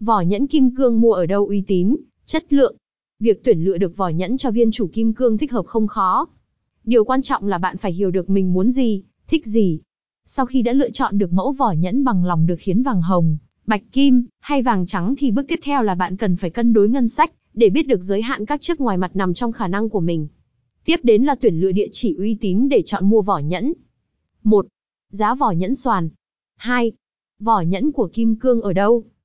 Vỏ nhẫn kim cương mua ở đâu uy tín, chất lượng. Việc tuyển lựa được vỏ nhẫn cho viên chủ kim cương thích hợp không khó. Điều quan trọng là bạn phải hiểu được mình muốn gì, thích gì. Sau khi đã lựa chọn được mẫu vỏ nhẫn bằng lòng được khiến vàng hồng, bạch kim, hay vàng trắng thì bước tiếp theo là bạn cần phải cân đối ngân sách, để biết được giới hạn các chiếc ngoài mặt nằm trong khả năng của mình. Tiếp đến là tuyển lựa địa chỉ uy tín để chọn mua vỏ nhẫn. 1. Giá vỏ nhẫn xoàn. 2. Vỏ nhẫn của kim cương ở đâu?